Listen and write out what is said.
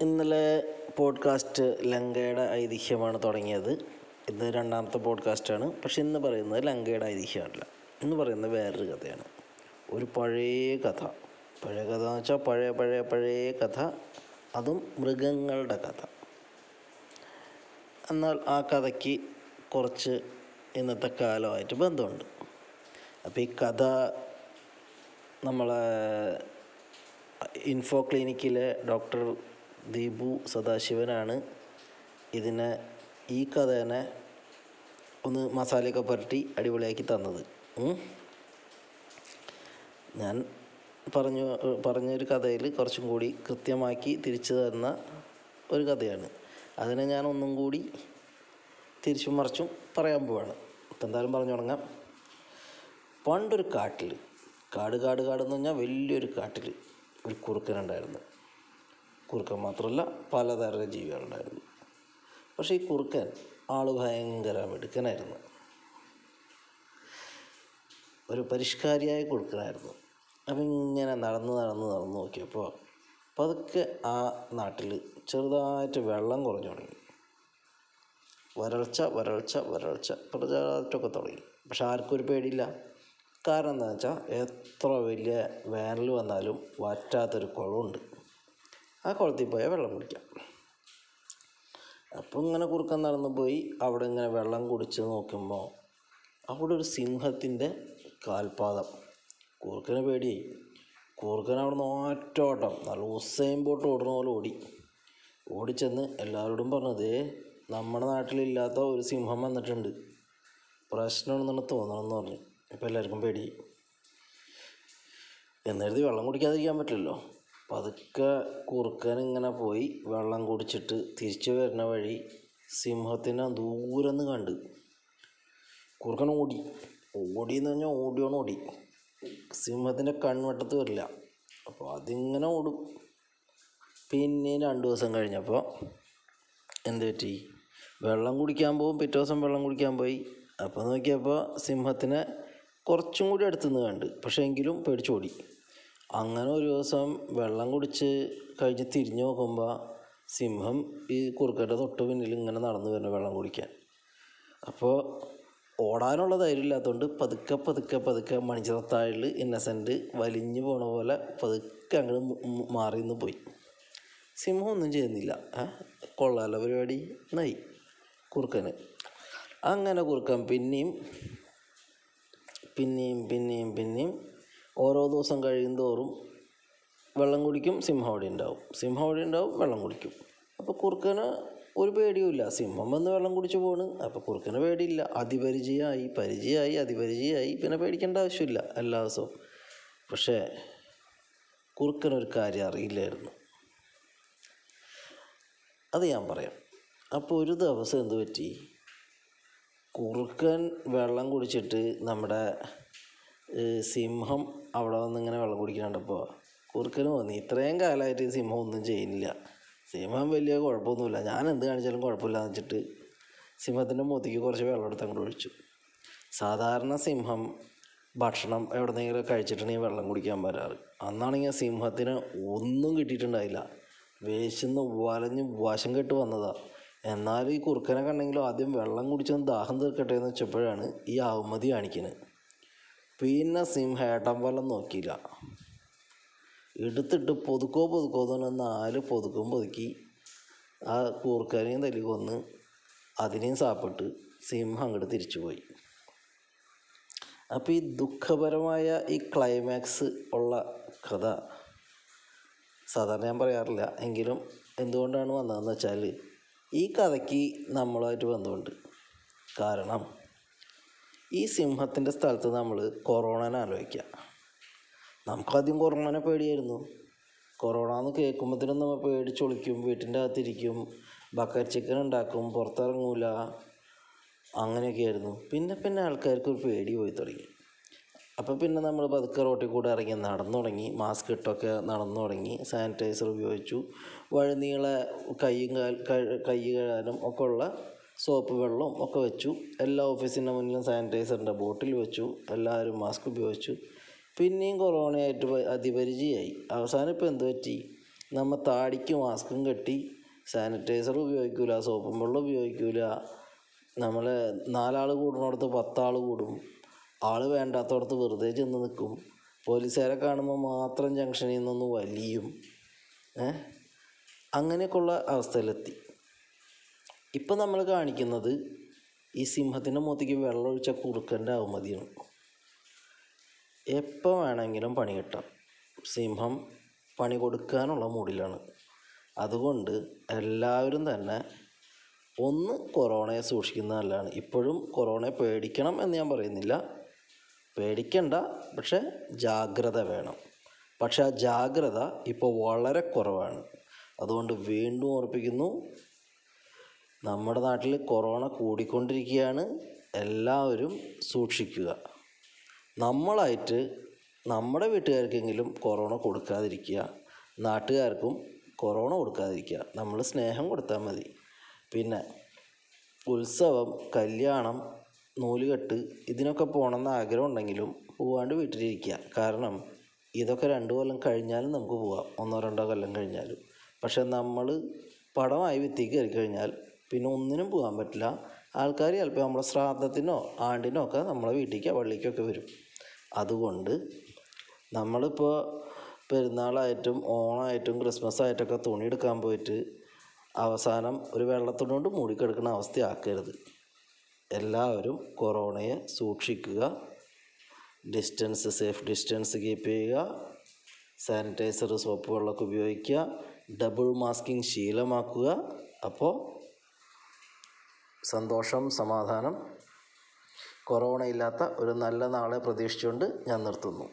ഇന്നലെ പോഡ്കാസ്റ്റ് ലങ്കയുടെ ഐതിഹ്യമാണ് തുടങ്ങിയത്. ഇത് രണ്ടാമത്തെ പോഡ്കാസ്റ്റാണ് പക്ഷെ ഇന്ന് പറയുന്നത് ലങ്കയുടെ ഐതിഹ്യമല്ല. ഇന്ന് പറയുന്നത് വേറൊരു കഥയാണ്. ഒരു പഴയ കഥ. പഴയ കഥ എന്ന് വെച്ചാൽ പഴയ പഴയ പഴയ കഥ. അതും മൃഗങ്ങളുടെ കഥ. എന്നാൽ ആ കഥയ്ക്ക് കുറച്ച് ഇന്നത്തെ കാലമായിട്ട് ബന്ധമുണ്ട്. അപ്പോൾ ഈ കഥ നമ്മളെ ഇൻഫോ ക്ലിനിക്കിലെ ഡോക്ടർ ദീപു സദാശിവനാണ്. ഇതിനെ ഈ കഥേനെ ഒന്ന് മസാലയൊക്കെ പുരട്ടി അടിപൊളിയാക്കി തന്നത്. ഞാൻ പറഞ്ഞു പറഞ്ഞൊരു കഥയിൽ കുറച്ചും കൂടി കൃത്യമാക്കി തിരിച്ചു തന്ന ഒരു കഥയാണ്. അതിനെ ഞാൻ ഒന്നും കൂടി തിരിച്ചും മറിച്ചും പറയാൻ പോവാണ്. ഇപ്പം എന്തായാലും പറഞ്ഞു തുടങ്ങാം. പണ്ടൊരു കാട്ടിൽ കാട് കാട് കാട് എന്ന് പറഞ്ഞാൽ വലിയൊരു കാട്ടിൽ ഒരു കുറുക്കനുണ്ടായിരുന്നു. കുറുക്കൻ മാത്രമല്ല പലതരം ജീവികളുണ്ടായിരുന്നു. പക്ഷേ ഈ കുറുക്കൻ ആൾ ഭയങ്കര മിടുക്കനായിരുന്നു. ഒരു പരിഷ്കാരിയായ കുറുക്കനായിരുന്നു അപ്പം ഇങ്ങനെ നടന്ന് നടന്ന് നടന്ന് നോക്കിയപ്പോൾ പതുക്കെ ആ നാട്ടിൽ ചെറുതായിട്ട് വെള്ളം കുറഞ്ഞു തുടങ്ങി. വരൾച്ച വരൾച്ച വരൾച്ച ചെറുതായിട്ടൊക്കെ തുടങ്ങി. പക്ഷെ ആർക്കും ഒരു പേടിയില്ല. കാരണം എന്താണെന്ന് വെച്ചാൽ എത്ര വലിയ വേനൽ വന്നാലും വറ്റാത്തൊരു കുളമുണ്ട്. ആ കുളത്തിൽ പോയാൽ വെള്ളം കുടിക്കാം. അപ്പോൾ ഇങ്ങനെ കുറുക്കൻ നടന്നു പോയി. അവിടെ ഇങ്ങനെ വെള്ളം കുടിച്ച് നോക്കുമ്പോൾ അവിടെ ഒരു സിംഹത്തിന്റെ കാൽപാദം. കുറുക്കന് പേടിയായി. കുറുക്കൻ അവിടെ നിന്ന് ഒറ്റോട്ടം നല്ല ഉസൈൻ ബോട്ട് ഓടുന്ന പോലെ ഓടി. ഓടിച്ചെന്ന് എല്ലാവരോടും പറഞ്ഞത് നമ്മുടെ നാട്ടിലില്ലാത്ത ഒരു സിംഹം വന്നിട്ടുണ്ട്. പ്രശ്നമാണെന്നാണ് തോന്നണമെന്ന് പറഞ്ഞു. അപ്പോൾ എല്ലാവർക്കും പേടി എന്നെഴുതി വെള്ളം കുടിക്കാതിരിക്കാൻ പറ്റില്ലല്ലോ. പതുക്കെ കുറുക്കൻ ഇങ്ങനെ പോയി വെള്ളം കുടിച്ചിട്ട് തിരിച്ചു വരുന്ന വഴി സിംഹത്തിനെ ദൂരെ നിന്ന് കണ്ട്. കുറുക്കൻ ഓടി. ഓടിയെന്ന് പറഞ്ഞാൽ ഓടിയോണം ഓടി സിംഹത്തിന്റെ കൺവട്ടത്ത് വരില്ല. അപ്പോൾ അതിങ്ങനെ ഓടും. പിന്നെ രണ്ട് ദിവസം കഴിഞ്ഞപ്പോൾ എന്ത് പറ്റി? വെള്ളം കുടിക്കാൻ പോകും പിറ്റേ ദിവസം വെള്ളം കുടിക്കാൻ പോയി. അപ്പോൾ നോക്കിയപ്പോൾ സിംഹത്തിനെ കുറച്ചും കൂടി അടുത്തുനിന്ന് കണ്ട്. പക്ഷേ എങ്കിലും പേടിച്ചോടി അങ്ങനെ ഒരു ദിവസം വെള്ളം കുടിച്ച് കഴിഞ്ഞ് തിരിഞ്ഞ് നോക്കുമ്പോൾ സിംഹം ഈ കുറുക്കന്റെ തൊട്ട് പിന്നിൽ ഇങ്ങനെ നടന്നു വരുന്നു വെള്ളം കുടിക്കാൻ. അപ്പോൾ ഓടാനുള്ള ധൈര്യം ഇല്ലാത്തതുകൊണ്ട് പതുക്കെ പതുക്കെ പതുക്കെ മണിച്ചിറത്താഴിൽ ഇന്നസെന്റ് വലിഞ്ഞു പോണ പോലെ പതുക്കെ അങ്ങോട്ട് മാറി നിന്ന് പോയി. സിംഹം ഒന്നും ചെയ്യുന്നില്ല. കൊള്ളാലോ പരിപാടി. നായി. കുറുക്കന്. അങ്ങനെ കുറുക്കൻ പിന്നെയും പിന്നെയും പിന്നെയും പിന്നെയും ഓരോ ദിവസം കഴിയും തോറും വെള്ളം കുടിക്കും സിംഹം അവിടെ ഉണ്ടാവും. സിംഹം അവിടെ ഉണ്ടാവും വെള്ളം കുടിക്കും. അപ്പോൾ കുറുക്കന് ഒരു പേടിയുമില്ല സിംഹം വന്ന് വെള്ളം കുടിച്ച് പോണ്. അപ്പോൾ കുറുക്കന് പേടിയില്ല. അതിപരിചയമായി പരിചയമായി അതിപരിചയമായി. പിന്നെ പേടിക്കേണ്ട ആവശ്യമില്ല എല്ലാ ദിവസവും. പക്ഷേ കുറുക്കനൊരു കാര്യം അറിയില്ലായിരുന്നു. അത് ഞാൻ പറയാം. അപ്പോൾ ഒരു ദിവസം എന്ത് പറ്റി? കുറുക്കൻ വെള്ളം കുടിച്ചിട്ട് നമ്മുടെ സിംഹം അവിടെ വന്ന് ഇങ്ങനെ വെള്ളം കണ്ടപ്പോൾ കുറുക്കന് തോന്നി ഇത്രയും കാലമായിട്ട് സിംഹം ഒന്നും ചെയ്യുന്നില്ല. സിംഹം വലിയ കുഴപ്പമൊന്നുമില്ല. ഞാൻ എന്ത് കാണിച്ചാലും കുഴപ്പമില്ല എന്ന് വെച്ചിട്ട് സിംഹത്തിന്റെ മൂത്തിക്ക് കുറച്ച് വെള്ളം എടുത്ത് അങ്ങോട്ട് ഒഴിച്ചു. സാധാരണ സിംഹം ഭക്ഷണം എവിടെന്നെങ്കിലും കഴിച്ചിട്ടുണ്ടെങ്കിൽ വെള്ളം കുടിക്കാൻ വരാറ്. അന്നാണെങ്കിൽ സിംഹത്തിന് ഒന്നും കിട്ടിയിട്ടുണ്ടായില്ല. വേശിന്ന് വലഞ്ഞ് വശം കെട്ട് വന്നതാ. എന്നാലും ഈ കുറുക്കനെ കണ്ടെങ്കിലും ആദ്യം വെള്ളം കുടിച്ചൊന്ന് ദാഹം തീർക്കട്ടെ എന്ന് വെച്ചപ്പോഴാണ് ഈ അഹമ്മതി കാണിക്കുന്നത് പിന്നെ സിംഹം ഏട്ടൻ വല്ലം നോക്കിയില്ല. എടുത്തിട്ട് പൊതുക്കോ പൊതുക്കോ തന്നെ നാല് പൊതുക്കും പൊതുക്കി. ആ കൂർക്കാനെയും തല്ലി കൊന്ന് അതിനെയും സാപ്പിട്ട് സിംഹം അങ്ങോട്ട് തിരിച്ചു പോയി. അപ്പോൾ ഈ ദുഃഖപരമായ ഈ ക്ലൈമാക്സ് ഉള്ള കഥ സാധാരണ ഞാൻ പറയാറില്ല. എങ്കിലും എന്തുകൊണ്ടാണ് വന്നതെന്ന് വെച്ചാൽ ഈ കഥയ്ക്ക് നമ്മളായിട്ട് ബന്ധമുണ്ട്. കാരണം ഈ സിംഹത്തിന്റെ സ്ഥലത്ത് നമ്മൾ കൊറോണനെ ആലോചിക്കുക. നമുക്കാദ്യം കൊറോണനെ പേടിയായിരുന്നു. കൊറോണ എന്ന് കേൾക്കുമ്പോഴത്തേനും നമ്മൾ പേടിച്ചൊളിക്കും വീട്ടിന്റെ അകത്തിരിക്കും ബക്കറ്റ് ചിക്കൻ ഉണ്ടാക്കും പുറത്തിറങ്ങൂല അങ്ങനെയൊക്കെയായിരുന്നു. പിന്നെ പിന്നെ ആൾക്കാർക്ക് ഒരു പേടി പോയി തുടങ്ങി. അപ്പോൾ പിന്നെ നമ്മൾ പതുക്കെ റോട്ടിൽ കൂടെ ഇറങ്ങി നടന്നു തുടങ്ങി. മാസ്ക് ഇട്ടൊക്കെ നടന്നു തുടങ്ങി. സാനിറ്റൈസർ ഉപയോഗിച്ചു. വഴുനീളെ കൈയും കാൽ കൈ കഴുകാനും ഒക്കെ ഉള്ള സോപ്പ് വെള്ളവും ഒക്കെ വെച്ചു. എല്ലാ ഓഫീസിന്റെ മുന്നിലും സാനിറ്റൈസറിന്റെ ബോട്ടിൽ വെച്ചു. എല്ലാവരും മാസ്ക് ഉപയോഗിച്ചു. പിന്നെയും കൊറോണയായിട്ട് അതിപരിചയമായി. അവസാനം ഇപ്പോൾ എന്ത് പറ്റി? നമ്മൾ താടിക്ക് മാസ്കും കെട്ടി. സാനിറ്റൈസർ ഉപയോഗിക്കില്ല സോപ്പും വെള്ളം ഉപയോഗിക്കില്ല നമ്മൾ നാലാൾ കൂടുന്നിടത്ത് പത്താൾ കൂടും. ആൾ വേണ്ടാത്തടത്ത് വെറുതെ ചെന്ന് നിൽക്കും പോലീസുകാരെ കാണുമ്പോൾ മാത്രം ജംഗ്ഷനിൽ നിന്നൊന്ന് വലിയും. ഏഹ് അങ്ങനെയൊക്കെയുള്ള അവസ്ഥയിലെത്തി. ഇപ്പം നമ്മൾ കാണിക്കുന്നത് ഈ സിംഹത്തിന്റെ മുഖത്തേക്ക് വെള്ളമൊഴിച്ച കുറുക്കന്റെ അവമതിയാണ്. എപ്പോൾ വേണമെങ്കിലും പണി കിട്ടാം. സിംഹം പണി കൊടുക്കാനുള്ള മൂഡിലാണ് അതുകൊണ്ട് എല്ലാവരും തന്നെ ഒന്ന് കൊറോണയെ സൂക്ഷിക്കുന്ന നല്ലതാണ്. ഇപ്പോഴും കൊറോണയെ പേടിക്കണം എന്ന് ഞാൻ പറയുന്നില്ല. പേടിക്കണ്ട പക്ഷേ ജാഗ്രത വേണം. പക്ഷേ ആ ജാഗ്രത ഇപ്പോൾ വളരെ കുറവാണ്. അതുകൊണ്ട് വീണ്ടും ഓർപ്പിക്കുന്നു നമ്മുടെ നാട്ടിൽ കൊറോണ കൂടിക്കൊണ്ടിരിക്കുകയാണ്. എല്ലാവരും സൂക്ഷിക്കുക. നമ്മളായിട്ട് നമ്മുടെ വീട്ടുകാർക്കെങ്കിലും കൊറോണ കൊടുക്കാതിരിക്കുക. നാട്ടുകാർക്കും കൊറോണ കൊടുക്കാതിരിക്കുക. നമ്മൾ സ്നേഹം കൊടുത്താൽ മതി. പിന്നെ ഉത്സവം കല്യാണം നൂലുകെട്ട് ഇതിനൊക്കെ പോകണമെന്ന് ആഗ്രഹം ഉണ്ടെങ്കിലും പോവാണ്ട് വീട്ടിലിരിക്കുക. കാരണം ഇതൊക്കെ രണ്ട് കൊല്ലം കഴിഞ്ഞാലും നമുക്ക് പോവാം. ഒന്നോ രണ്ടോ കൊല്ലം കഴിഞ്ഞാലും. പക്ഷെ നമ്മൾ പടമായി വിത്തി കയറി കഴിഞ്ഞാൽ പിന്നെ ഒന്നിനും പോകാൻ പറ്റില്ല. ആൾക്കാർ ചിലപ്പോൾ നമ്മുടെ ശ്രാദ്ധത്തിനോ ആണ്ടിനോ ഒക്കെ നമ്മളെ വീട്ടിലേക്കോ പള്ളിക്കൊക്കെ വരും. അതുകൊണ്ട് നമ്മളിപ്പോൾ പെരുന്നാളായിട്ടും ഓണമായിട്ടും ക്രിസ്മസ് ആയിട്ടൊക്കെ തുണി എടുക്കാൻ പോയിട്ട് അവസാനം ഒരു വെള്ളത്തുണി കൊണ്ട് മൂടിക്കിടക്കുന്ന അവസ്ഥയാക്കരുത്. എല്ലാവരും കൊറോണയെ സൂക്ഷിക്കുക. ഡിസ്റ്റൻസ് സേഫ് ഡിസ്റ്റൻസ് കീപ്പ് ചെയ്യുക. സാനിറ്റൈസർ സോപ്പ് വെള്ളമൊക്കെ ഉപയോഗിക്കുക. ഡബിൾ മാസ്കിങ് ശീലമാക്കുക. അപ്പോൾ സന്തോഷം സമാധാനം കൊറോണ ഇല്ലാത്ത ഒരു നല്ല നാളെ പ്രതീക്ഷിച്ചുകൊണ്ട് ഞാൻ നിർത്തുന്നു.